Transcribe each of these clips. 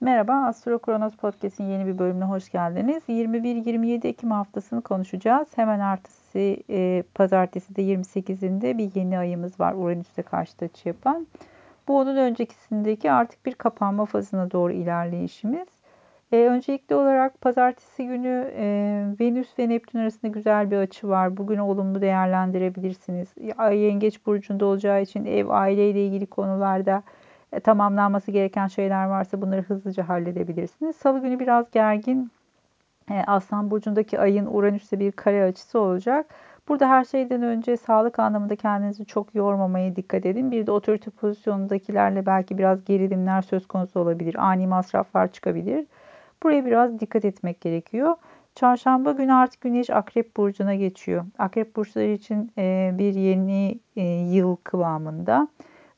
Merhaba, Astro Kronos Podcast'in yeni bir bölümüne hoş geldiniz. 21-27 Ekim haftasını konuşacağız. Hemen ertesi e, pazartesi de 28'inde bir yeni ayımız var Uranüs'te karşıt açı yapan. Bu onun öncekisindeki artık bir kapanma fazına doğru ilerleyişimiz. E, öncelikli olarak pazartesi günü e, Venüs ve Neptün arasında güzel bir açı var. Bugün olumlu değerlendirebilirsiniz. Ay Yengeç Burcu'nda olacağı için ev, aileyle ilgili konularda e, tamamlanması gereken şeyler varsa bunları hızlıca halledebilirsiniz. Salı günü biraz gergin. E, Aslan Burcu'ndaki ayın Uranüs'te bir kare açısı olacak. Burada her şeyden önce sağlık anlamında kendinizi çok yormamaya dikkat edin. Bir de otorite pozisyonundakilerle belki biraz gerilimler söz konusu olabilir. Ani masraflar çıkabilir. Buraya biraz dikkat etmek gerekiyor. Çarşamba günü artık Güneş Akrep Burcu'na geçiyor. Akrep Burçları için e, bir yeni yıl kıvamında.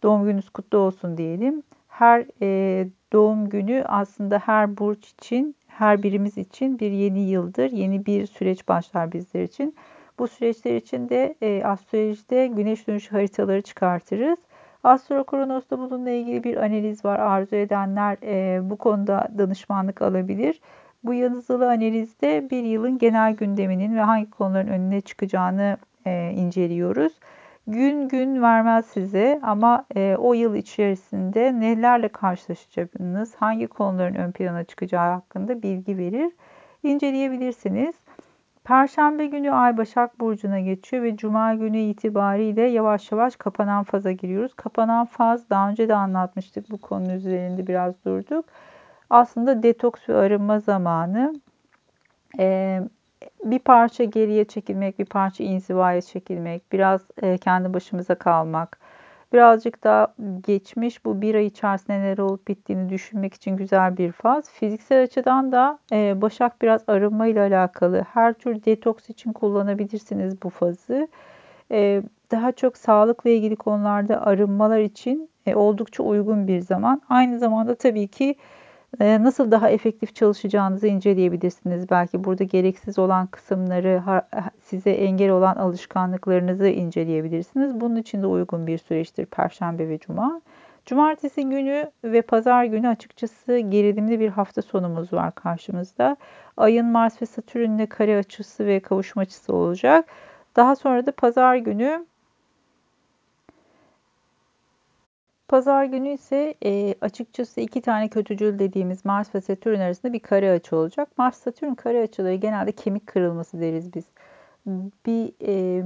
Doğum gününüz kutlu olsun diyelim. Her e, doğum günü aslında her burç için, her birimiz için bir yeni yıldır. Yeni bir süreç başlar bizler için. Bu süreçler için de e, astrolojide güneş dönüşü haritaları çıkartırız. Astro Kronos'ta bununla ilgili bir analiz var. Arzu edenler e, bu konuda danışmanlık alabilir. Bu yazılı analizde bir yılın genel gündeminin ve hangi konuların önüne çıkacağını e, inceliyoruz gün gün vermez size ama e, o yıl içerisinde nelerle karşılaşacaksınız, hangi konuların ön plana çıkacağı hakkında bilgi verir. İnceleyebilirsiniz. Perşembe günü Ay Başak Burcu'na geçiyor ve Cuma günü itibariyle yavaş yavaş kapanan faza giriyoruz. Kapanan faz daha önce de anlatmıştık bu konu üzerinde biraz durduk. Aslında detoks ve arınma zamanı. Ee, bir parça geriye çekilmek, bir parça inzivaya çekilmek, biraz e, kendi başımıza kalmak, birazcık da geçmiş bu bir ay içerisinde neler olup bittiğini düşünmek için güzel bir faz. Fiziksel açıdan da e, Başak biraz arınma ile alakalı. Her tür detoks için kullanabilirsiniz bu fazı. E, daha çok sağlıkla ilgili konularda arınmalar için oldukça uygun bir zaman. Aynı zamanda tabii ki nasıl daha efektif çalışacağınızı inceleyebilirsiniz. Belki burada gereksiz olan kısımları, size engel olan alışkanlıklarınızı inceleyebilirsiniz. Bunun için de uygun bir süreçtir Perşembe ve Cuma. Cumartesi günü ve pazar günü açıkçası gerilimli bir hafta sonumuz var karşımızda. Ayın Mars ve Satürn'le kare açısı ve kavuşma açısı olacak. Daha sonra da pazar günü Pazar günü ise e, açıkçası iki tane kötücül dediğimiz Mars ve Satürn arasında bir kare açı olacak. Mars-Satürn kare açıları genelde kemik kırılması deriz biz. Bir e,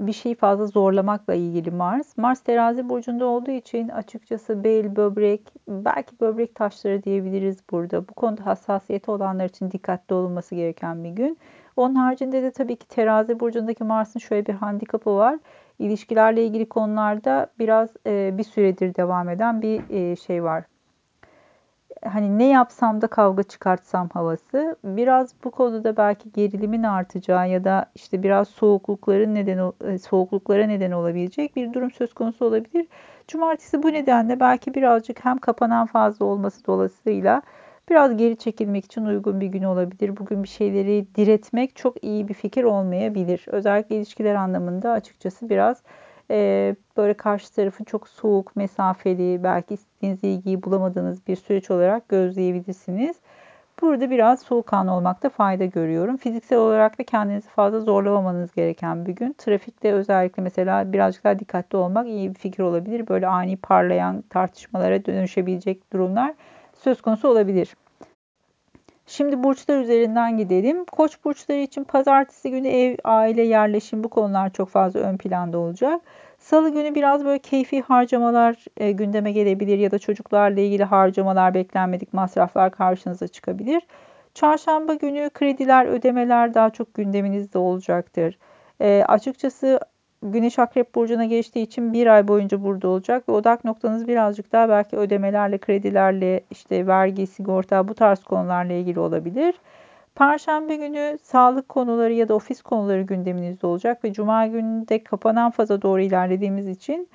bir şeyi fazla zorlamakla ilgili Mars. Mars terazi burcunda olduğu için açıkçası bel, böbrek, belki böbrek taşları diyebiliriz burada. Bu konuda hassasiyeti olanlar için dikkatli olunması gereken bir gün. Onun haricinde de tabii ki terazi burcundaki Mars'ın şöyle bir handikapı var ilişkilerle ilgili konularda biraz e, bir süredir devam eden bir e, şey var. Hani ne yapsam da kavga çıkartsam havası. Biraz bu konuda belki gerilimin artacağı ya da işte biraz soğuklukların neden e, soğukluklara neden olabilecek bir durum söz konusu olabilir. Cumartesi bu nedenle belki birazcık hem kapanan fazla olması dolayısıyla biraz geri çekilmek için uygun bir gün olabilir. Bugün bir şeyleri diretmek çok iyi bir fikir olmayabilir. Özellikle ilişkiler anlamında açıkçası biraz e, böyle karşı tarafı çok soğuk, mesafeli, belki istediğiniz ilgiyi bulamadığınız bir süreç olarak gözleyebilirsiniz. Burada biraz soğukkanlı olmakta fayda görüyorum. Fiziksel olarak da kendinizi fazla zorlamamanız gereken bir gün. Trafikte özellikle mesela birazcık daha dikkatli olmak iyi bir fikir olabilir. Böyle ani parlayan tartışmalara dönüşebilecek durumlar söz konusu olabilir. Şimdi burçlar üzerinden gidelim. Koç burçları için pazartesi günü ev, aile, yerleşim bu konular çok fazla ön planda olacak. Salı günü biraz böyle keyfi harcamalar e, gündeme gelebilir ya da çocuklarla ilgili harcamalar, beklenmedik masraflar karşınıza çıkabilir. Çarşamba günü krediler, ödemeler daha çok gündeminizde olacaktır. E, açıkçası Güneş Akrep Burcu'na geçtiği için bir ay boyunca burada olacak ve odak noktanız birazcık daha belki ödemelerle, kredilerle, işte vergi, sigorta bu tarz konularla ilgili olabilir. Perşembe günü sağlık konuları ya da ofis konuları gündeminizde olacak ve Cuma günü de kapanan faza doğru ilerlediğimiz için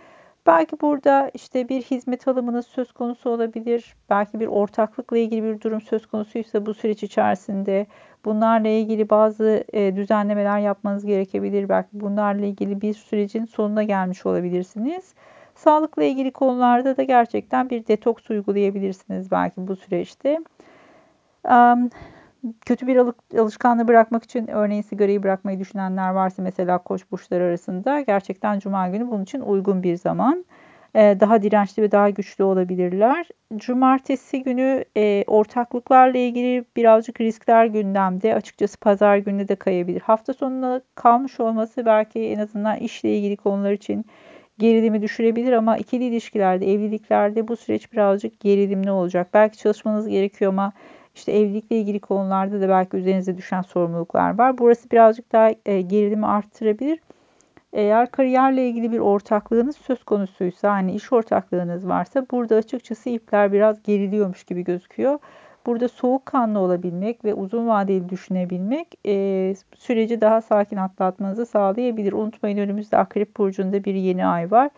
belki burada işte bir hizmet alımınız söz konusu olabilir. Belki bir ortaklıkla ilgili bir durum söz konusuysa bu süreç içerisinde Bunlarla ilgili bazı e, düzenlemeler yapmanız gerekebilir. Belki bunlarla ilgili bir sürecin sonuna gelmiş olabilirsiniz. Sağlıkla ilgili konularda da gerçekten bir detoks uygulayabilirsiniz belki bu süreçte. Kötü bir alışkanlığı bırakmak için örneğin sigarayı bırakmayı düşünenler varsa mesela koç burçları arasında gerçekten cuma günü bunun için uygun bir zaman. E, daha dirençli ve daha güçlü olabilirler. Cumartesi günü e, ortaklıklarla ilgili birazcık riskler gündemde. Açıkçası pazar günü de kayabilir. Hafta sonuna kalmış olması belki en azından işle ilgili konular için gerilimi düşürebilir ama ikili ilişkilerde, evliliklerde bu süreç birazcık gerilimli olacak. Belki çalışmanız gerekiyor ama işte evlilikle ilgili konularda da belki üzerinize düşen sorumluluklar var. Burası birazcık daha e, gerilimi arttırabilir. Eğer kariyerle ilgili bir ortaklığınız söz konusuysa, hani iş ortaklığınız varsa burada açıkçası ipler biraz geriliyormuş gibi gözüküyor. Burada soğukkanlı olabilmek ve uzun vadeli düşünebilmek e, süreci daha sakin atlatmanızı sağlayabilir. Unutmayın önümüzde Akrep Burcu'nda bir yeni ay var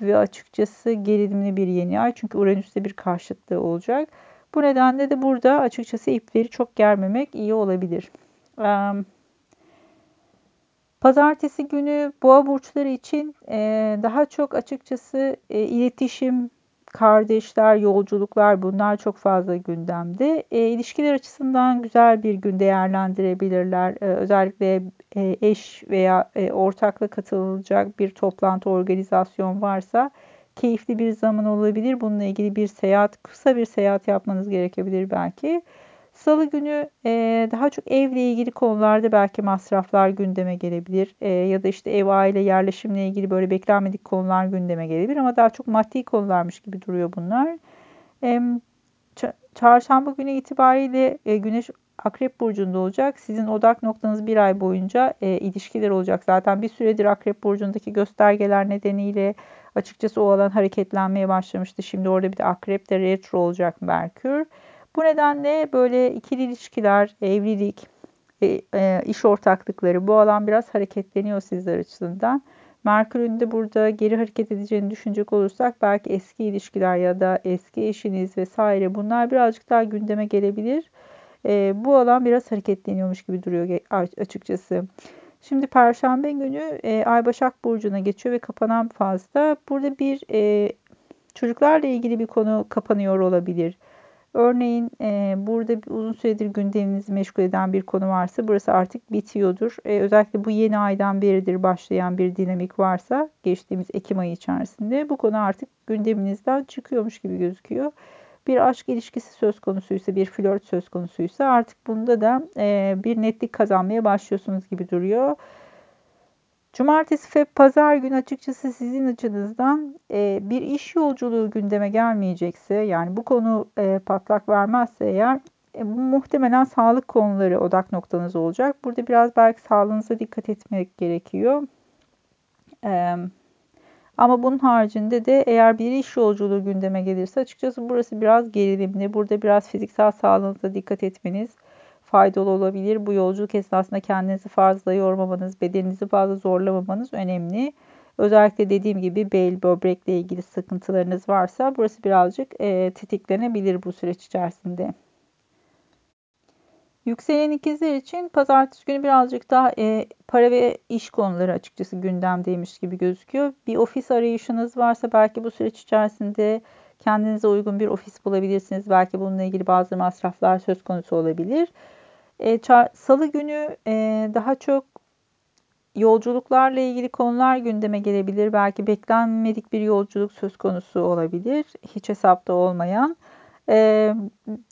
ve açıkçası gerilimli bir yeni ay çünkü Uranüs'te bir karşıtlığı olacak. Bu nedenle de burada açıkçası ipleri çok germemek iyi olabilir. Pazartesi günü boğa burçları için daha çok açıkçası iletişim, kardeşler, yolculuklar bunlar çok fazla gündemde. E, ilişkiler açısından güzel bir gün değerlendirebilirler. Özellikle eş veya ortakla katılacak bir toplantı, organizasyon varsa keyifli bir zaman olabilir. Bununla ilgili bir seyahat, kısa bir seyahat yapmanız gerekebilir belki. Salı günü e, daha çok evle ilgili konularda belki masraflar gündeme gelebilir. E, ya da işte ev, aile, yerleşimle ilgili böyle beklenmedik konular gündeme gelebilir. Ama daha çok maddi konularmış gibi duruyor bunlar. E, çarşamba günü itibariyle e, Güneş Akrep Burcu'nda olacak. Sizin odak noktanız bir ay boyunca e, ilişkiler olacak. Zaten bir süredir Akrep Burcu'ndaki göstergeler nedeniyle açıkçası o alan hareketlenmeye başlamıştı. Şimdi orada bir de Akrep'te retro olacak Merkür. Bu nedenle böyle ikili ilişkiler, evlilik, e, e, iş ortaklıkları bu alan biraz hareketleniyor sizler açısından. Merkür'ün de burada geri hareket edeceğini düşünecek olursak belki eski ilişkiler ya da eski eşiniz vesaire bunlar birazcık daha gündeme gelebilir. E, bu alan biraz hareketleniyormuş gibi duruyor açıkçası. Şimdi Perşembe günü e, Ay Başak Burcu'na geçiyor ve kapanan fazla. Burada bir e, çocuklarla ilgili bir konu kapanıyor olabilir. Örneğin e, burada uzun süredir gündeminizi meşgul eden bir konu varsa burası artık bitiyordur. E, özellikle bu yeni aydan beridir başlayan bir dinamik varsa geçtiğimiz Ekim ayı içerisinde bu konu artık gündeminizden çıkıyormuş gibi gözüküyor. Bir aşk ilişkisi söz konusuysa, bir flört söz konusuysa artık bunda da e, bir netlik kazanmaya başlıyorsunuz gibi duruyor. Cumartesi ve pazar günü açıkçası sizin açınızdan e, bir iş yolculuğu gündeme gelmeyecekse yani bu konu e, patlak vermezse eğer e, muhtemelen sağlık konuları odak noktanız olacak. Burada biraz belki sağlığınıza dikkat etmek gerekiyor. E, ama bunun haricinde de eğer bir iş yolculuğu gündeme gelirse açıkçası burası biraz gerilimli. Burada biraz fiziksel sağlığınıza dikkat etmeniz faydalı olabilir. Bu yolculuk esnasında kendinizi fazla yormamanız, bedeninizi fazla zorlamamanız önemli. Özellikle dediğim gibi bel, böbrekle ilgili sıkıntılarınız varsa burası birazcık e, tetiklenebilir bu süreç içerisinde. Yükselen ikizler için pazartesi günü birazcık daha e, para ve iş konuları açıkçası gündemdeymiş gibi gözüküyor. Bir ofis arayışınız varsa belki bu süreç içerisinde kendinize uygun bir ofis bulabilirsiniz. Belki bununla ilgili bazı masraflar söz konusu olabilir. E, Salı günü e, daha çok yolculuklarla ilgili konular gündeme gelebilir. Belki beklenmedik bir yolculuk söz konusu olabilir. Hiç hesapta olmayan. E,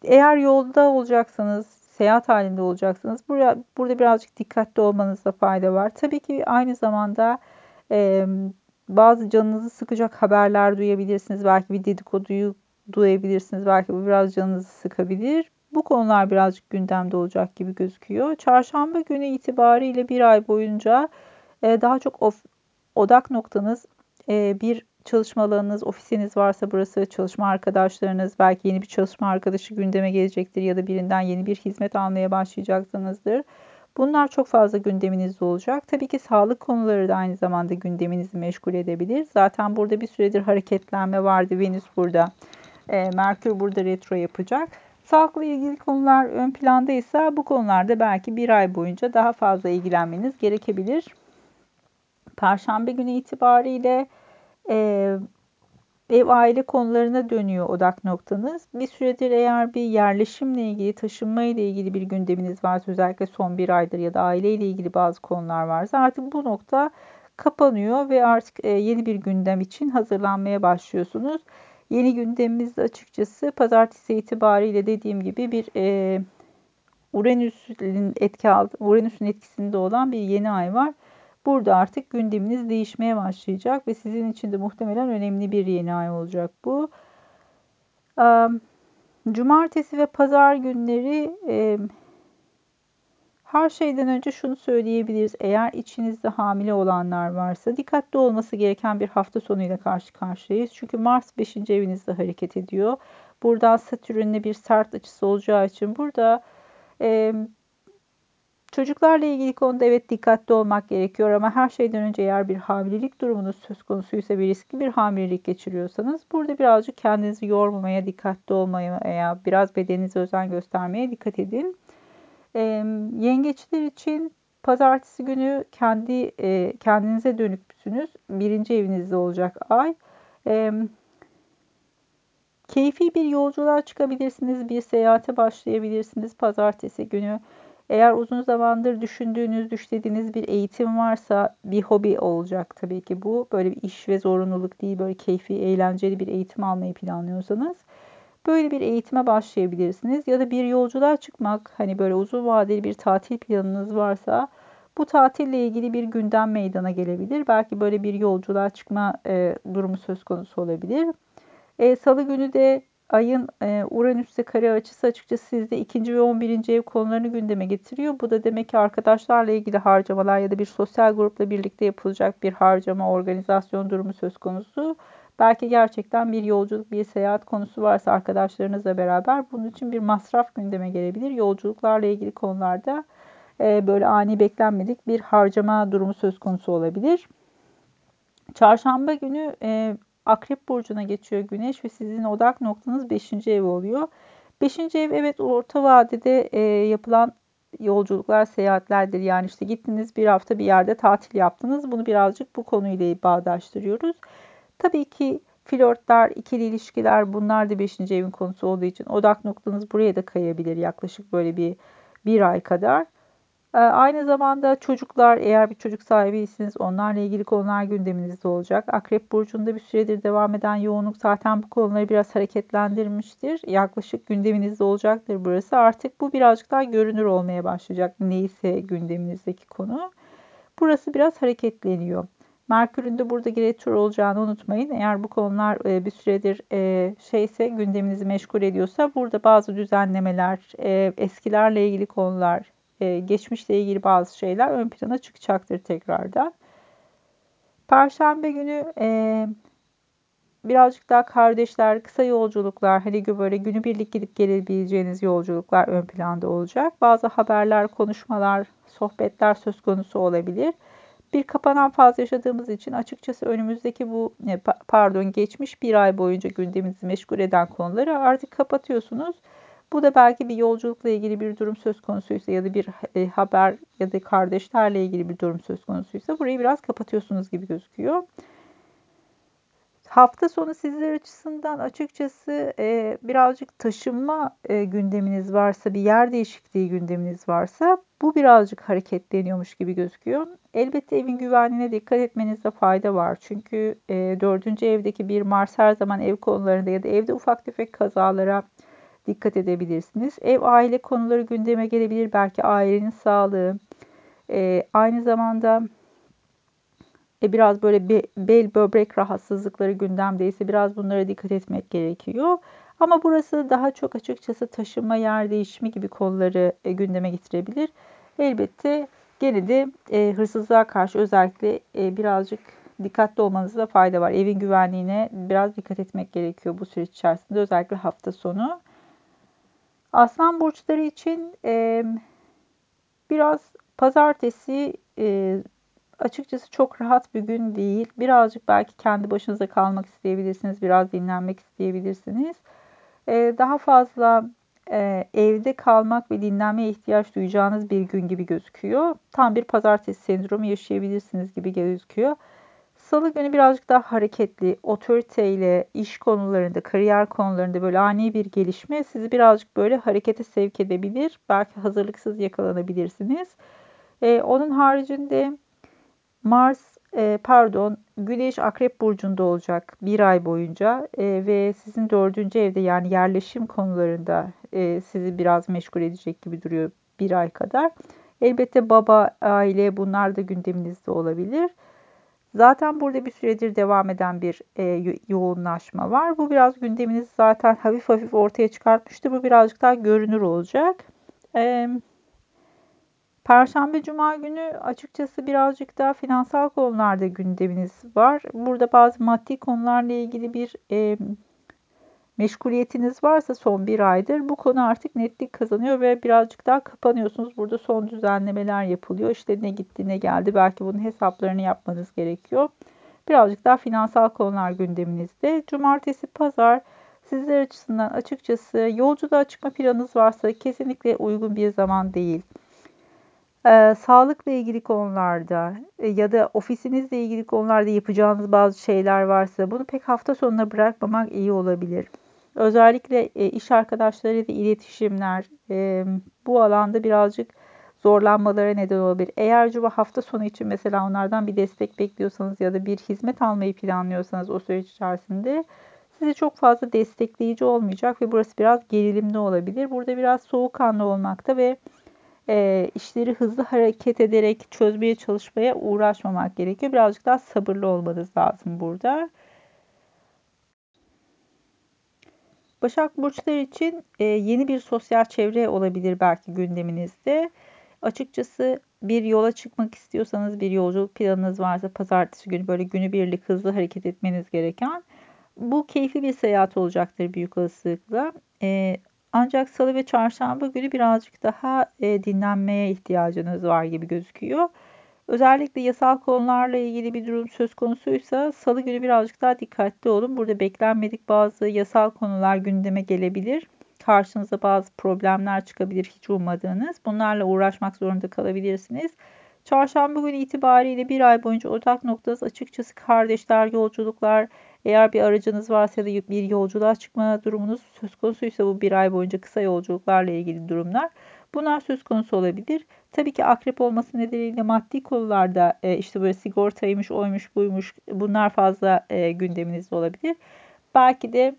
eğer yolda olacaksanız, seyahat halinde olacaksınız. Burada, burada birazcık dikkatli olmanızda fayda var. Tabii ki aynı zamanda e, bazı canınızı sıkacak haberler duyabilirsiniz. Belki bir dedikoduyu duyabilirsiniz. Belki bu biraz canınızı sıkabilir. Bu konular birazcık gündemde olacak gibi gözüküyor. Çarşamba günü itibariyle bir ay boyunca e, daha çok of, odak noktanız e, bir çalışma alanınız, ofisiniz varsa burası çalışma arkadaşlarınız, belki yeni bir çalışma arkadaşı gündeme gelecektir ya da birinden yeni bir hizmet almaya başlayacaksınızdır. Bunlar çok fazla gündeminizde olacak. Tabii ki sağlık konuları da aynı zamanda gündeminizi meşgul edebilir. Zaten burada bir süredir hareketlenme vardı. Venüs burada, e, Merkür burada retro yapacak. Sağlıkla ilgili konular ön planda ise bu konularda belki bir ay boyunca daha fazla ilgilenmeniz gerekebilir. Perşembe günü itibariyle e, ev aile konularına dönüyor odak noktanız. Bir süredir eğer bir yerleşimle ilgili, taşınma ile ilgili bir gündeminiz varsa özellikle son bir aydır ya da aile ile ilgili bazı konular varsa artık bu nokta kapanıyor ve artık yeni bir gündem için hazırlanmaya başlıyorsunuz. Yeni gündemimizde açıkçası pazartesi itibariyle dediğim gibi bir e, Uranüs'ün etki Uranüs'ün etkisinde olan bir yeni ay var. Burada artık gündeminiz değişmeye başlayacak ve sizin için de muhtemelen önemli bir yeni ay olacak bu. Cumartesi ve pazar günleri her şeyden önce şunu söyleyebiliriz. Eğer içinizde hamile olanlar varsa dikkatli olması gereken bir hafta sonuyla karşı karşıyayız. Çünkü Mars 5. evinizde hareket ediyor. Buradan Satürn'le bir sert açısı olacağı için burada çocuklarla ilgili konuda evet dikkatli olmak gerekiyor ama her şeyden önce eğer bir hamilelik durumunuz söz konusuysa bir riskli bir hamilelik geçiriyorsanız burada birazcık kendinizi yormamaya, dikkatli olmaya veya biraz bedeninize özen göstermeye dikkat edin. E, yengeçler için pazartesi günü kendi e, kendinize dönüksünüz. Birinci evinizde olacak ay. E, keyfi bir yolculuğa çıkabilirsiniz. Bir seyahate başlayabilirsiniz pazartesi günü. Eğer uzun zamandır düşündüğünüz, düşlediğiniz bir eğitim varsa bir hobi olacak tabii ki bu. Böyle bir iş ve zorunluluk değil, böyle keyfi, eğlenceli bir eğitim almayı planlıyorsanız Böyle bir eğitime başlayabilirsiniz ya da bir yolculuğa çıkmak hani böyle uzun vadeli bir tatil planınız varsa bu tatille ilgili bir gündem meydana gelebilir. Belki böyle bir yolculuğa çıkma e, durumu söz konusu olabilir. E, Salı günü de ayın e, Uranüs'te kare açısı açıkçası sizde ikinci ve 11. ev konularını gündeme getiriyor. Bu da demek ki arkadaşlarla ilgili harcamalar ya da bir sosyal grupla birlikte yapılacak bir harcama, organizasyon durumu söz konusu. Belki gerçekten bir yolculuk, bir seyahat konusu varsa arkadaşlarınızla beraber bunun için bir masraf gündeme gelebilir. Yolculuklarla ilgili konularda e, böyle ani beklenmedik bir harcama durumu söz konusu olabilir. Çarşamba günü e, Akrep Burcu'na geçiyor Güneş ve sizin odak noktanız 5. ev oluyor. 5. ev evet orta vadede e, yapılan yolculuklar, seyahatlerdir. Yani işte gittiniz bir hafta bir yerde tatil yaptınız. Bunu birazcık bu konuyla bağdaştırıyoruz. Tabii ki flörtler, ikili ilişkiler bunlar da 5. evin konusu olduğu için odak noktanız buraya da kayabilir yaklaşık böyle bir bir ay kadar. Ee, aynı zamanda çocuklar eğer bir çocuk sahibiyseniz onlarla ilgili konular gündeminizde olacak. Akrep Burcu'nda bir süredir devam eden yoğunluk zaten bu konuları biraz hareketlendirmiştir. Yaklaşık gündeminizde olacaktır burası. Artık bu birazcık daha görünür olmaya başlayacak neyse gündeminizdeki konu. Burası biraz hareketleniyor. Merkür'ün de burada retro olacağını unutmayın. Eğer bu konular e, bir süredir e, şeyse gündeminizi meşgul ediyorsa burada bazı düzenlemeler, e, eskilerle ilgili konular, e, geçmişle ilgili bazı şeyler ön plana çıkacaktır tekrardan. Perşembe günü e, birazcık daha kardeşler, kısa yolculuklar, hani böyle günübirlik gidip gelebileceğiniz yolculuklar ön planda olacak. Bazı haberler, konuşmalar, sohbetler söz konusu olabilir bir kapanan faz yaşadığımız için açıkçası önümüzdeki bu e, pardon geçmiş bir ay boyunca gündemimizi meşgul eden konuları artık kapatıyorsunuz. Bu da belki bir yolculukla ilgili bir durum söz konusuysa ya da bir e, haber ya da kardeşlerle ilgili bir durum söz konusuysa burayı biraz kapatıyorsunuz gibi gözüküyor. Hafta sonu sizler açısından açıkçası e, birazcık taşınma e, gündeminiz varsa, bir yer değişikliği gündeminiz varsa bu birazcık hareketleniyormuş gibi gözüküyor. Elbette evin güvenliğine dikkat etmenizde fayda var. Çünkü dördüncü evdeki bir Mars her zaman ev konularında ya da evde ufak tefek kazalara dikkat edebilirsiniz. Ev aile konuları gündeme gelebilir. Belki ailenin sağlığı. E, aynı zamanda e, biraz böyle be, bel böbrek rahatsızlıkları gündemdeyse biraz bunlara dikkat etmek gerekiyor. Ama burası daha çok açıkçası taşınma, yer değişimi gibi konuları e, gündeme getirebilir. Elbette gene de e, hırsızlığa karşı özellikle e, birazcık dikkatli olmanızda fayda var. Evin güvenliğine biraz dikkat etmek gerekiyor bu süreç içerisinde özellikle hafta sonu. Aslan burçları için e, biraz pazartesi e, açıkçası çok rahat bir gün değil. Birazcık belki kendi başınıza kalmak isteyebilirsiniz. Biraz dinlenmek isteyebilirsiniz. Ee, daha fazla e, evde kalmak ve dinlenmeye ihtiyaç duyacağınız bir gün gibi gözüküyor. Tam bir pazartesi sendromu yaşayabilirsiniz gibi gözüküyor. Salı günü birazcık daha hareketli, otoriteyle, iş konularında, kariyer konularında böyle ani bir gelişme sizi birazcık böyle harekete sevk edebilir. Belki hazırlıksız yakalanabilirsiniz. Ee, onun haricinde Mars, e, pardon, Güneş Akrep Burcu'nda olacak bir ay boyunca e, ve sizin dördüncü evde yani yerleşim konularında e, sizi biraz meşgul edecek gibi duruyor bir ay kadar. Elbette baba, aile bunlar da gündeminizde olabilir. Zaten burada bir süredir devam eden bir e, yoğunlaşma var. Bu biraz gündeminiz zaten hafif hafif ortaya çıkartmıştı. Bu birazcık daha görünür olacak. E, Perşembe, Cuma günü açıkçası birazcık daha finansal konularda gündeminiz var. Burada bazı maddi konularla ilgili bir e, meşguliyetiniz varsa son bir aydır bu konu artık netlik kazanıyor ve birazcık daha kapanıyorsunuz. Burada son düzenlemeler yapılıyor. İşte ne gitti ne geldi belki bunun hesaplarını yapmanız gerekiyor. Birazcık daha finansal konular gündeminizde. Cumartesi, pazar sizler açısından açıkçası yolculuğa çıkma planınız varsa kesinlikle uygun bir zaman değil. Ee, sağlıkla ilgili konularda e, ya da ofisinizle ilgili konularda yapacağınız bazı şeyler varsa bunu pek hafta sonuna bırakmamak iyi olabilir. Özellikle e, iş arkadaşlarıyla iletişimler e, bu alanda birazcık zorlanmalara neden olabilir. Eğer cuma hafta sonu için mesela onlardan bir destek bekliyorsanız ya da bir hizmet almayı planlıyorsanız o süreç içerisinde sizi çok fazla destekleyici olmayacak ve burası biraz gerilimli olabilir. Burada biraz soğukkanlı olmakta ve e, işleri hızlı hareket ederek çözmeye çalışmaya uğraşmamak gerekiyor. Birazcık daha sabırlı olmanız lazım burada. Başak Burçlar için e, yeni bir sosyal çevre olabilir belki gündeminizde. Açıkçası bir yola çıkmak istiyorsanız, bir yolculuk planınız varsa pazartesi günü böyle günü birlik hızlı hareket etmeniz gereken bu keyifli bir seyahat olacaktır büyük olasılıkla. E, ancak salı ve çarşamba günü birazcık daha e, dinlenmeye ihtiyacınız var gibi gözüküyor. Özellikle yasal konularla ilgili bir durum söz konusuysa salı günü birazcık daha dikkatli olun. Burada beklenmedik bazı yasal konular gündeme gelebilir. Karşınıza bazı problemler çıkabilir hiç ummadığınız. Bunlarla uğraşmak zorunda kalabilirsiniz. Çarşamba günü itibariyle bir ay boyunca odak noktanız açıkçası kardeşler, yolculuklar, eğer bir aracınız varsa ya da bir yolculuğa çıkma durumunuz söz konusuysa bu bir ay boyunca kısa yolculuklarla ilgili durumlar. Bunlar söz konusu olabilir. Tabii ki akrep olması nedeniyle maddi konularda e, işte böyle sigortaymış, oymuş, buymuş bunlar fazla e, gündeminizde olabilir. Belki de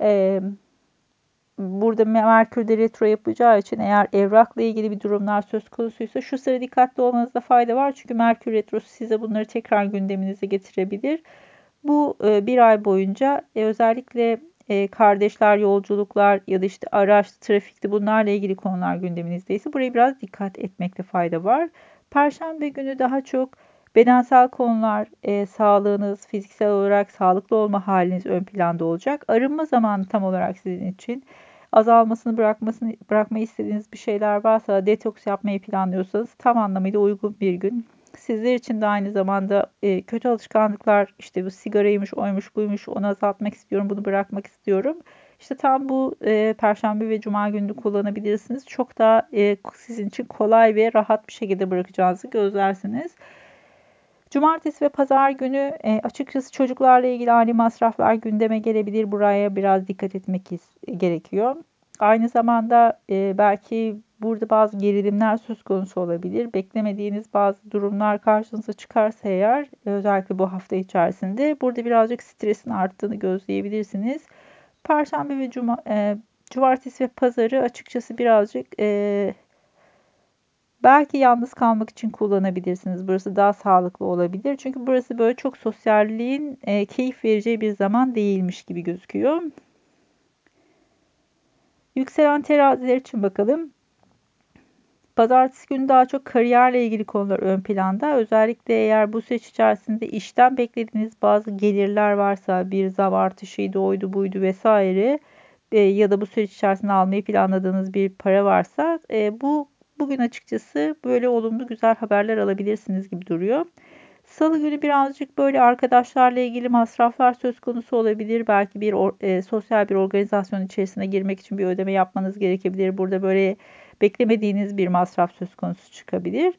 e, burada Merkür'de retro yapacağı için eğer evrakla ilgili bir durumlar söz konusuysa şu sıra dikkatli olmanızda fayda var. Çünkü Merkür retrosu size bunları tekrar gündeminize getirebilir. Bu e, bir ay boyunca e, özellikle e, kardeşler, yolculuklar ya da işte araç, trafikti bunlarla ilgili konular gündeminizdeyse buraya biraz dikkat etmekte fayda var. Perşembe günü daha çok bedensel konular, e, sağlığınız, fiziksel olarak sağlıklı olma haliniz ön planda olacak. Arınma zamanı tam olarak sizin için. Azalmasını bırakmasını bırakmayı istediğiniz bir şeyler varsa detoks yapmayı planlıyorsanız tam anlamıyla uygun bir gün. Sizler için de aynı zamanda e, kötü alışkanlıklar işte bu sigaraymış, oymuş, buymuş onu azaltmak istiyorum, bunu bırakmak istiyorum. İşte tam bu e, perşembe ve cuma günü kullanabilirsiniz. Çok daha e, sizin için kolay ve rahat bir şekilde bırakacağınızı gözlersiniz. Cumartesi ve pazar günü e, açıkçası çocuklarla ilgili ani masraflar gündeme gelebilir. Buraya biraz dikkat etmek gerekiyor. Aynı zamanda e, belki burada bazı gerilimler söz konusu olabilir. Beklemediğiniz bazı durumlar karşınıza çıkarsa eğer özellikle bu hafta içerisinde burada birazcık stresin arttığını gözleyebilirsiniz. Perşembe ve cuma, e, cumartesi ve pazarı açıkçası birazcık e, belki yalnız kalmak için kullanabilirsiniz. Burası daha sağlıklı olabilir. Çünkü burası böyle çok sosyalliğin e, keyif vereceği bir zaman değilmiş gibi gözüküyor. Yükselen teraziler için bakalım. Pazartesi günü daha çok kariyerle ilgili konular ön planda. Özellikle eğer bu süreç içerisinde işten beklediğiniz bazı gelirler varsa bir zam artışıydı, oydu buydu vesaire e, ya da bu süreç içerisinde almayı planladığınız bir para varsa e, bu bugün açıkçası böyle olumlu güzel haberler alabilirsiniz gibi duruyor. Salı günü birazcık böyle arkadaşlarla ilgili masraflar söz konusu olabilir. Belki bir e, sosyal bir organizasyon içerisine girmek için bir ödeme yapmanız gerekebilir. Burada böyle beklemediğiniz bir masraf söz konusu çıkabilir.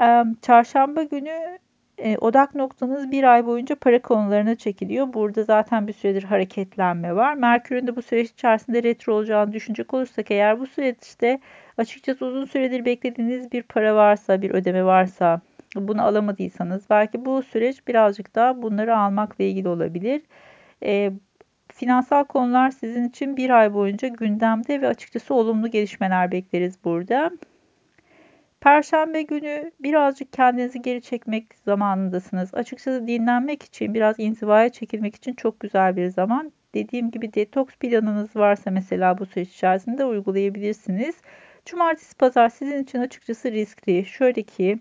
E, çarşamba günü e, odak noktanız bir ay boyunca para konularına çekiliyor. Burada zaten bir süredir hareketlenme var. Merkür'ün de bu süreç içerisinde retro olacağını düşünecek olursak eğer bu süreçte açıkçası uzun süredir beklediğiniz bir para varsa, bir ödeme varsa, bunu alamadıysanız belki bu süreç birazcık daha bunları almakla ilgili olabilir. E, finansal konular sizin için bir ay boyunca gündemde ve açıkçası olumlu gelişmeler bekleriz burada. Perşembe günü birazcık kendinizi geri çekmek zamanındasınız. Açıkçası dinlenmek için, biraz inzivaya çekilmek için çok güzel bir zaman. Dediğim gibi detoks planınız varsa mesela bu süreç içerisinde uygulayabilirsiniz. Cumartesi pazar sizin için açıkçası riskli. Şöyle ki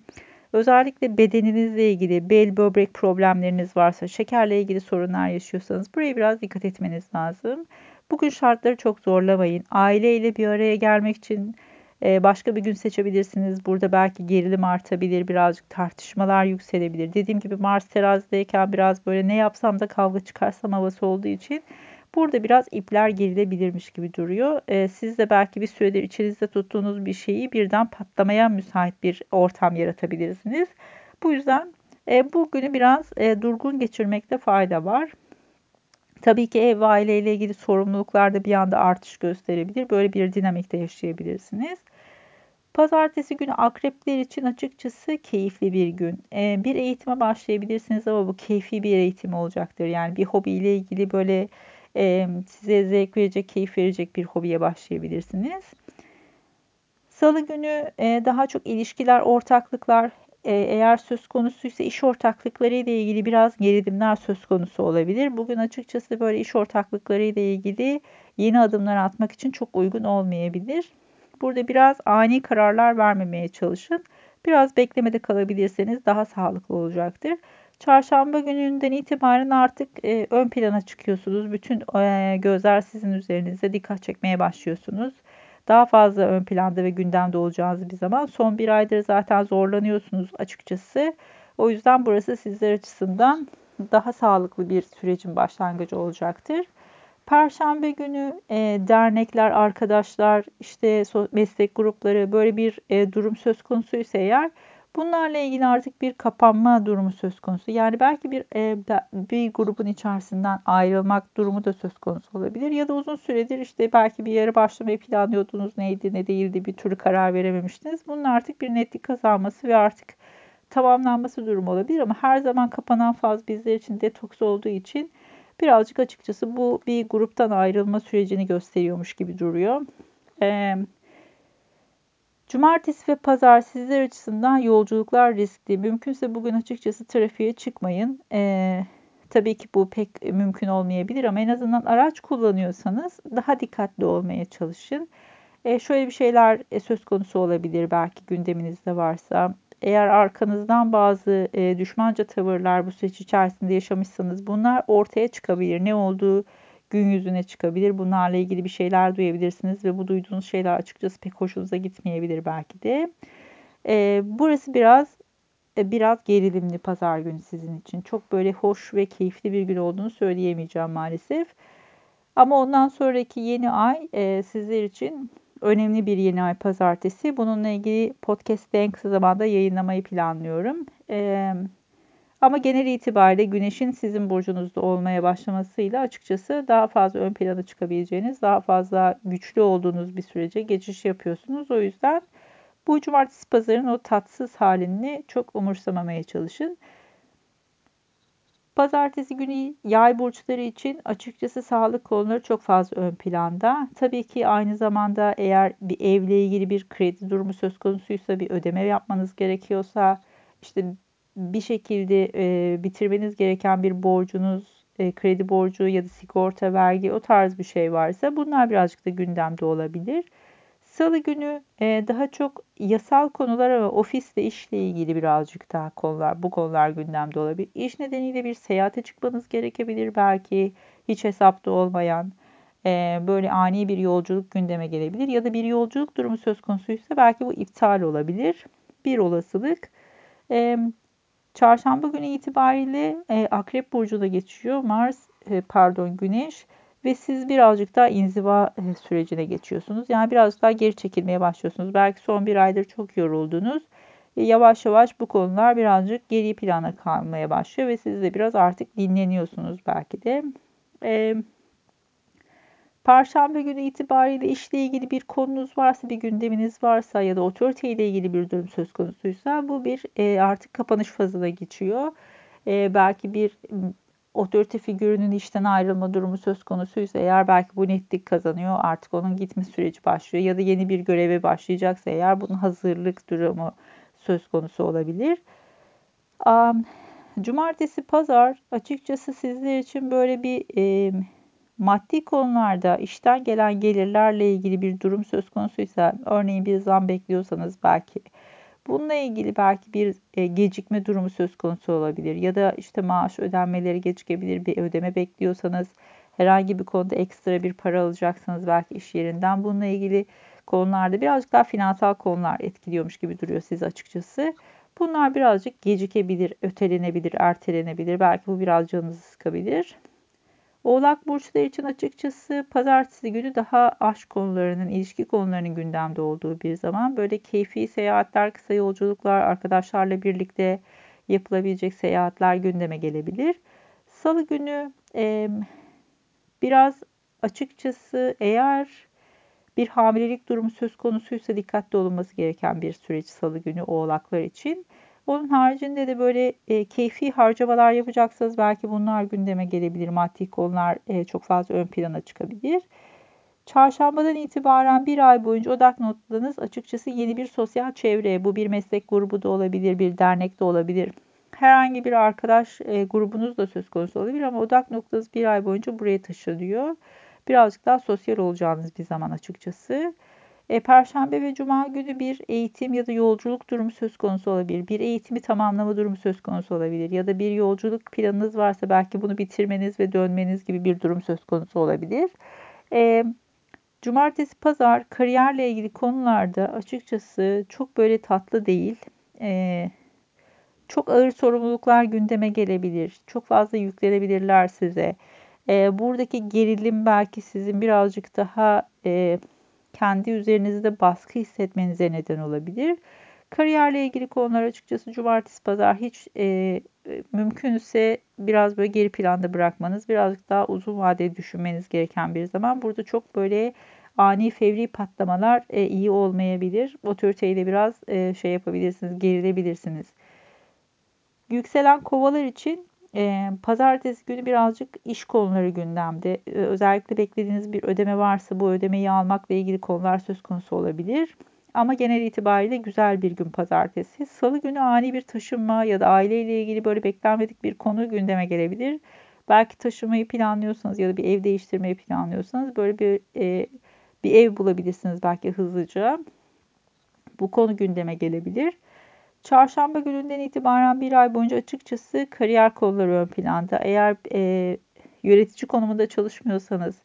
özellikle bedeninizle ilgili bel böbrek problemleriniz varsa, şekerle ilgili sorunlar yaşıyorsanız buraya biraz dikkat etmeniz lazım. Bugün şartları çok zorlamayın. Aileyle bir araya gelmek için ee, başka bir gün seçebilirsiniz. Burada belki gerilim artabilir, birazcık tartışmalar yükselebilir. Dediğim gibi Mars terazideyken biraz böyle ne yapsam da kavga çıkarsam havası olduğu için burada biraz ipler gerilebilirmiş gibi duruyor. Ee, siz de belki bir süredir içinizde tuttuğunuz bir şeyi birden patlamaya müsait bir ortam yaratabilirsiniz. Bu yüzden e, bu günü biraz e, durgun geçirmekte fayda var. Tabii ki ev ve aileyle ilgili sorumluluklarda bir anda artış gösterebilir. Böyle bir dinamikte yaşayabilirsiniz. Pazartesi günü akrepler için açıkçası keyifli bir gün. Ee, bir eğitime başlayabilirsiniz ama bu keyfi bir eğitim olacaktır. Yani bir hobiyle ilgili böyle size zevk verecek, keyif verecek bir hobiye başlayabilirsiniz. Salı günü e, daha çok ilişkiler, ortaklıklar, e, eğer söz konusuysa iş ortaklıkları ile ilgili biraz gerilimler söz konusu olabilir. Bugün açıkçası böyle iş ortaklıkları ile ilgili yeni adımlar atmak için çok uygun olmayabilir. Burada biraz ani kararlar vermemeye çalışın. Biraz beklemede kalabilirseniz daha sağlıklı olacaktır. Çarşamba gününden itibaren artık e, ön plana çıkıyorsunuz. Bütün e, gözler sizin üzerinizde dikkat çekmeye başlıyorsunuz daha fazla ön planda ve gündemde olacağınız bir zaman. Son bir aydır zaten zorlanıyorsunuz açıkçası. O yüzden burası sizler açısından daha sağlıklı bir sürecin başlangıcı olacaktır. Perşembe günü e, dernekler, arkadaşlar, işte meslek grupları böyle bir e, durum söz konusuysa eğer Bunlarla ilgili artık bir kapanma durumu söz konusu. Yani belki bir bir grubun içerisinden ayrılmak durumu da söz konusu olabilir. Ya da uzun süredir işte belki bir yere başlamayı planlıyordunuz. Neydi ne değildi bir türlü karar verememiştiniz. Bunun artık bir netlik kazanması ve artık tamamlanması durumu olabilir. Ama her zaman kapanan faz bizler için detoks olduğu için birazcık açıkçası bu bir gruptan ayrılma sürecini gösteriyormuş gibi duruyor. Eee Cumartesi ve pazar sizler açısından yolculuklar riskli. Mümkünse bugün açıkçası trafiğe çıkmayın. Ee, tabii ki bu pek mümkün olmayabilir ama en azından araç kullanıyorsanız daha dikkatli olmaya çalışın. Ee, şöyle bir şeyler e, söz konusu olabilir belki gündeminizde varsa. Eğer arkanızdan bazı e, düşmanca tavırlar bu süreç içerisinde yaşamışsanız bunlar ortaya çıkabilir. Ne olduğu gün yüzüne çıkabilir. Bunlarla ilgili bir şeyler duyabilirsiniz ve bu duyduğunuz şeyler açıkçası pek hoşunuza gitmeyebilir belki de. E, burası biraz e, biraz gerilimli pazar günü sizin için. Çok böyle hoş ve keyifli bir gün olduğunu söyleyemeyeceğim maalesef. Ama ondan sonraki yeni ay e, sizler için önemli bir yeni ay pazartesi. Bununla ilgili podcast'te en kısa zamanda yayınlamayı planlıyorum. E, ama genel itibariyle güneşin sizin burcunuzda olmaya başlamasıyla açıkçası daha fazla ön plana çıkabileceğiniz, daha fazla güçlü olduğunuz bir sürece geçiş yapıyorsunuz. O yüzden bu cumartesi pazarın o tatsız halini çok umursamamaya çalışın. Pazartesi günü yay burçları için açıkçası sağlık konuları çok fazla ön planda. Tabii ki aynı zamanda eğer bir evle ilgili bir kredi durumu söz konusuysa bir ödeme yapmanız gerekiyorsa işte bir şekilde e, bitirmeniz gereken bir borcunuz, e, kredi borcu ya da sigorta, vergi o tarz bir şey varsa bunlar birazcık da gündemde olabilir. Salı günü e, daha çok yasal konular ve ofisle işle ilgili birazcık daha konular, bu konular gündemde olabilir. İş nedeniyle bir seyahate çıkmanız gerekebilir belki hiç hesapta olmayan e, böyle ani bir yolculuk gündeme gelebilir ya da bir yolculuk durumu söz konusuysa belki bu iptal olabilir. Bir olasılık. Çarşamba günü itibariyle e, Akrep Burcu'da geçiyor. Mars, e, pardon Güneş ve siz birazcık daha inziva e, sürecine geçiyorsunuz. Yani birazcık daha geri çekilmeye başlıyorsunuz. Belki son bir aydır çok yoruldunuz. yavaş yavaş bu konular birazcık geri plana kalmaya başlıyor ve siz de biraz artık dinleniyorsunuz belki de. E, Perşembe günü itibariyle işle ilgili bir konunuz varsa, bir gündeminiz varsa ya da otorite ile ilgili bir durum söz konusuysa bu bir e, artık kapanış fazına geçiyor. E, belki bir otorite figürünün işten ayrılma durumu söz konusuysa eğer belki bu netlik kazanıyor artık onun gitme süreci başlıyor ya da yeni bir göreve başlayacaksa eğer bunun hazırlık durumu söz konusu olabilir. Um, cumartesi, pazar açıkçası sizler için böyle bir e, maddi konularda işten gelen gelirlerle ilgili bir durum söz konusuysa örneğin bir zam bekliyorsanız belki bununla ilgili belki bir e, gecikme durumu söz konusu olabilir ya da işte maaş ödenmeleri gecikebilir bir ödeme bekliyorsanız herhangi bir konuda ekstra bir para alacaksınız belki iş yerinden bununla ilgili konularda birazcık daha finansal konular etkiliyormuş gibi duruyor siz açıkçası. Bunlar birazcık gecikebilir, ötelenebilir, ertelenebilir. Belki bu biraz canınızı sıkabilir. Oğlak burçları için açıkçası pazartesi günü daha aşk konularının, ilişki konularının gündemde olduğu bir zaman. Böyle keyfi seyahatler, kısa yolculuklar, arkadaşlarla birlikte yapılabilecek seyahatler gündeme gelebilir. Salı günü e, biraz açıkçası eğer bir hamilelik durumu söz konusuysa dikkatli olunması gereken bir süreç salı günü oğlaklar için. Onun haricinde de böyle e, keyfi harcamalar yapacaksanız belki bunlar gündeme gelebilir. Maddi konular e, çok fazla ön plana çıkabilir. Çarşambadan itibaren bir ay boyunca odak noktanız açıkçası yeni bir sosyal çevre. Bu bir meslek grubu da olabilir, bir dernek de olabilir. Herhangi bir arkadaş e, grubunuz da söz konusu olabilir ama odak noktanız bir ay boyunca buraya taşınıyor. Birazcık daha sosyal olacağınız bir zaman açıkçası. E, Perşembe ve Cuma günü bir eğitim ya da yolculuk durumu söz konusu olabilir. Bir eğitimi tamamlama durumu söz konusu olabilir. Ya da bir yolculuk planınız varsa belki bunu bitirmeniz ve dönmeniz gibi bir durum söz konusu olabilir. E, Cumartesi, pazar kariyerle ilgili konularda açıkçası çok böyle tatlı değil. E, çok ağır sorumluluklar gündeme gelebilir. Çok fazla yüklenebilirler size. Buradaki gerilim belki sizin birazcık daha... kendi üzerinizde baskı hissetmenize neden olabilir. Kariyerle ilgili konular açıkçası cumartesi pazar hiç e, mümkünse biraz böyle geri planda bırakmanız, birazcık daha uzun vadeli düşünmeniz gereken bir zaman. Burada çok böyle ani fevri patlamalar e, iyi olmayabilir. Otoriteyle biraz e, şey yapabilirsiniz, gerilebilirsiniz. Yükselen kovalar için e, pazartesi günü birazcık iş konuları gündemde. E, özellikle beklediğiniz bir ödeme varsa bu ödemeyi almakla ilgili konular söz konusu olabilir. Ama genel itibariyle güzel bir gün pazartesi. Salı günü ani bir taşınma ya da aileyle ilgili böyle beklenmedik bir konu gündeme gelebilir. Belki taşımayı planlıyorsanız ya da bir ev değiştirmeyi planlıyorsanız böyle bir e, bir ev bulabilirsiniz belki hızlıca. Bu konu gündeme gelebilir. Çarşamba gününden itibaren bir ay boyunca açıkçası kariyer konuları ön planda. Eğer e, yönetici konumunda çalışmıyorsanız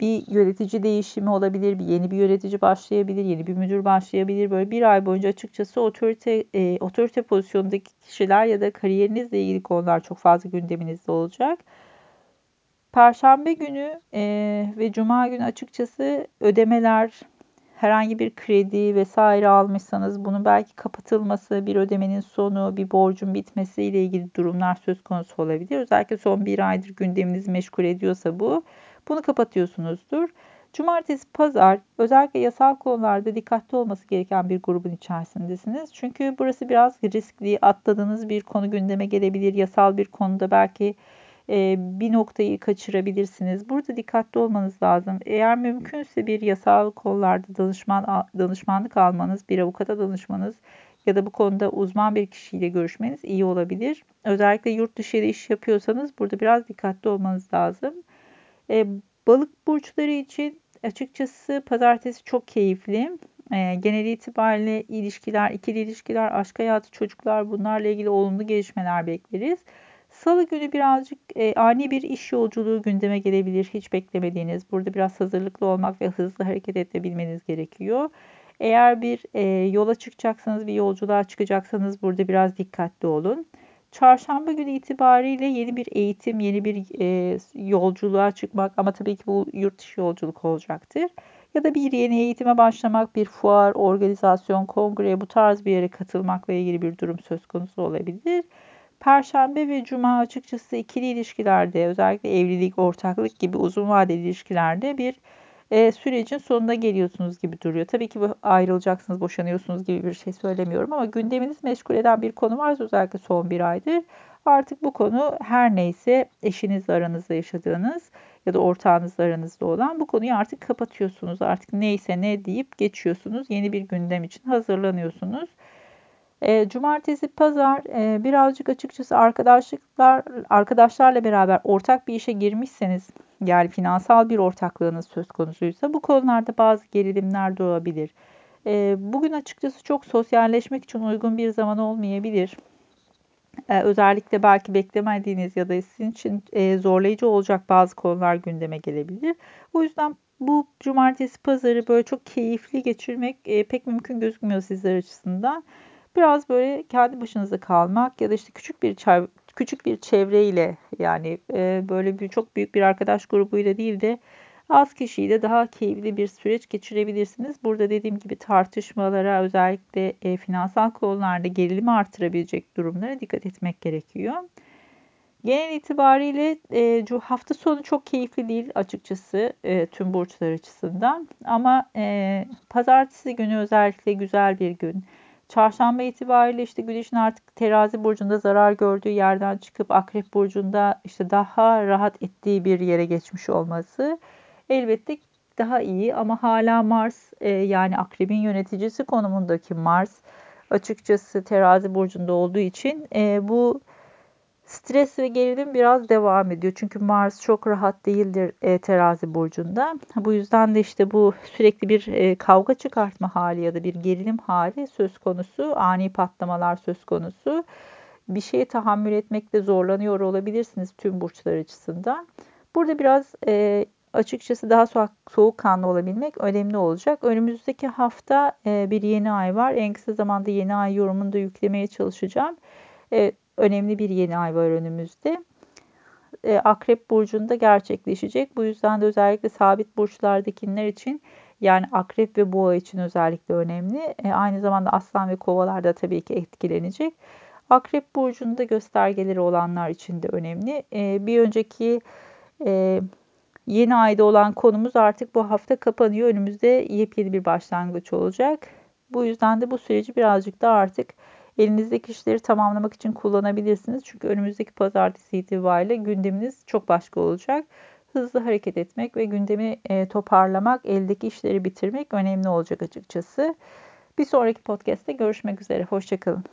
bir yönetici değişimi olabilir, bir yeni bir yönetici başlayabilir, yeni bir müdür başlayabilir. Böyle bir ay boyunca açıkçası otorite e, otorite pozisyondaki kişiler ya da kariyerinizle ilgili konular çok fazla gündeminizde olacak. Perşembe günü e, ve Cuma günü açıkçası ödemeler, herhangi bir kredi vesaire almışsanız bunun belki kapatılması, bir ödemenin sonu, bir borcun bitmesi ile ilgili durumlar söz konusu olabilir. Özellikle son bir aydır gündeminizi meşgul ediyorsa bu, bunu kapatıyorsunuzdur. Cumartesi, pazar özellikle yasal konularda dikkatli olması gereken bir grubun içerisindesiniz. Çünkü burası biraz riskli, atladığınız bir konu gündeme gelebilir. Yasal bir konuda belki bir noktayı kaçırabilirsiniz. Burada dikkatli olmanız lazım. Eğer mümkünse bir yasal kollarda danışman danışmanlık almanız, bir avukata danışmanız ya da bu konuda uzman bir kişiyle görüşmeniz iyi olabilir. Özellikle yurt dışı iş yapıyorsanız burada biraz dikkatli olmanız lazım. E, balık burçları için açıkçası pazartesi çok keyifli. E, genel itibariyle ilişkiler, ikili ilişkiler, aşk hayatı, çocuklar bunlarla ilgili olumlu gelişmeler bekleriz. Salı günü birazcık e, ani bir iş yolculuğu gündeme gelebilir. Hiç beklemediğiniz. Burada biraz hazırlıklı olmak ve hızlı hareket edebilmeniz gerekiyor. Eğer bir e, yola çıkacaksanız, bir yolculuğa çıkacaksanız burada biraz dikkatli olun. Çarşamba günü itibariyle yeni bir eğitim, yeni bir e, yolculuğa çıkmak ama tabii ki bu yurt dışı yolculuk olacaktır. Ya da bir yeni eğitime başlamak, bir fuar, organizasyon, kongre bu tarz bir yere katılmakla ilgili bir durum söz konusu olabilir. Perşembe ve cuma açıkçası ikili ilişkilerde özellikle evlilik, ortaklık gibi uzun vadeli ilişkilerde bir e, sürecin sonuna geliyorsunuz gibi duruyor. Tabii ki bu ayrılacaksınız, boşanıyorsunuz gibi bir şey söylemiyorum ama gündeminiz meşgul eden bir konu varsa özellikle son bir aydır. Artık bu konu her neyse eşinizle aranızda yaşadığınız ya da ortağınızla aranızda olan bu konuyu artık kapatıyorsunuz. Artık neyse ne deyip geçiyorsunuz. Yeni bir gündem için hazırlanıyorsunuz. E, cumartesi, pazar e, birazcık açıkçası arkadaşlıklar arkadaşlarla beraber ortak bir işe girmişseniz yani finansal bir ortaklığınız söz konusuysa bu konularda bazı gerilimler doğabilir. E, bugün açıkçası çok sosyalleşmek için uygun bir zaman olmayabilir. E, özellikle belki beklemediğiniz ya da sizin için e, zorlayıcı olacak bazı konular gündeme gelebilir. O yüzden bu cumartesi pazarı böyle çok keyifli geçirmek e, pek mümkün gözükmüyor sizler açısından. Biraz böyle kendi başınıza kalmak ya da işte küçük bir küçük bir çevreyle yani e, böyle bir çok büyük bir arkadaş grubuyla değil de az kişiyle daha keyifli bir süreç geçirebilirsiniz. Burada dediğim gibi tartışmalara özellikle e, finansal konularda gerilimi artırabilecek durumlara dikkat etmek gerekiyor. Genel itibariyle e, hafta sonu çok keyifli değil açıkçası e, tüm burçlar açısından. Ama e, pazartesi günü özellikle güzel bir gün. Çarşamba itibariyle işte Güneş'in artık terazi burcunda zarar gördüğü yerden çıkıp Akrep burcunda işte daha rahat ettiği bir yere geçmiş olması elbette daha iyi. Ama hala Mars e, yani Akrebin yöneticisi konumundaki Mars açıkçası terazi burcunda olduğu için e, bu Stres ve gerilim biraz devam ediyor. Çünkü Mars çok rahat değildir e, terazi burcunda. Bu yüzden de işte bu sürekli bir e, kavga çıkartma hali ya da bir gerilim hali söz konusu. Ani patlamalar söz konusu. Bir şeye tahammül etmekte zorlanıyor olabilirsiniz tüm burçlar açısından. Burada biraz e, açıkçası daha soğuk, soğukkanlı olabilmek önemli olacak. Önümüzdeki hafta e, bir yeni ay var. En kısa zamanda yeni ay yorumunu da yüklemeye çalışacağım. E, önemli bir yeni ay var önümüzde. E, Akrep burcunda gerçekleşecek. Bu yüzden de özellikle sabit burçlardakiler için yani akrep ve boğa için özellikle önemli. E, aynı zamanda aslan ve kovalar da tabii ki etkilenecek. Akrep burcunda göstergeleri olanlar için de önemli. E, bir önceki yeni ayda olan konumuz artık bu hafta kapanıyor. Önümüzde yepyeni bir başlangıç olacak. Bu yüzden de bu süreci birazcık da artık elinizdeki işleri tamamlamak için kullanabilirsiniz. Çünkü önümüzdeki pazartesi itibariyle gündeminiz çok başka olacak. Hızlı hareket etmek ve gündemi e, toparlamak, eldeki işleri bitirmek önemli olacak açıkçası. Bir sonraki podcast'te görüşmek üzere. Hoşçakalın.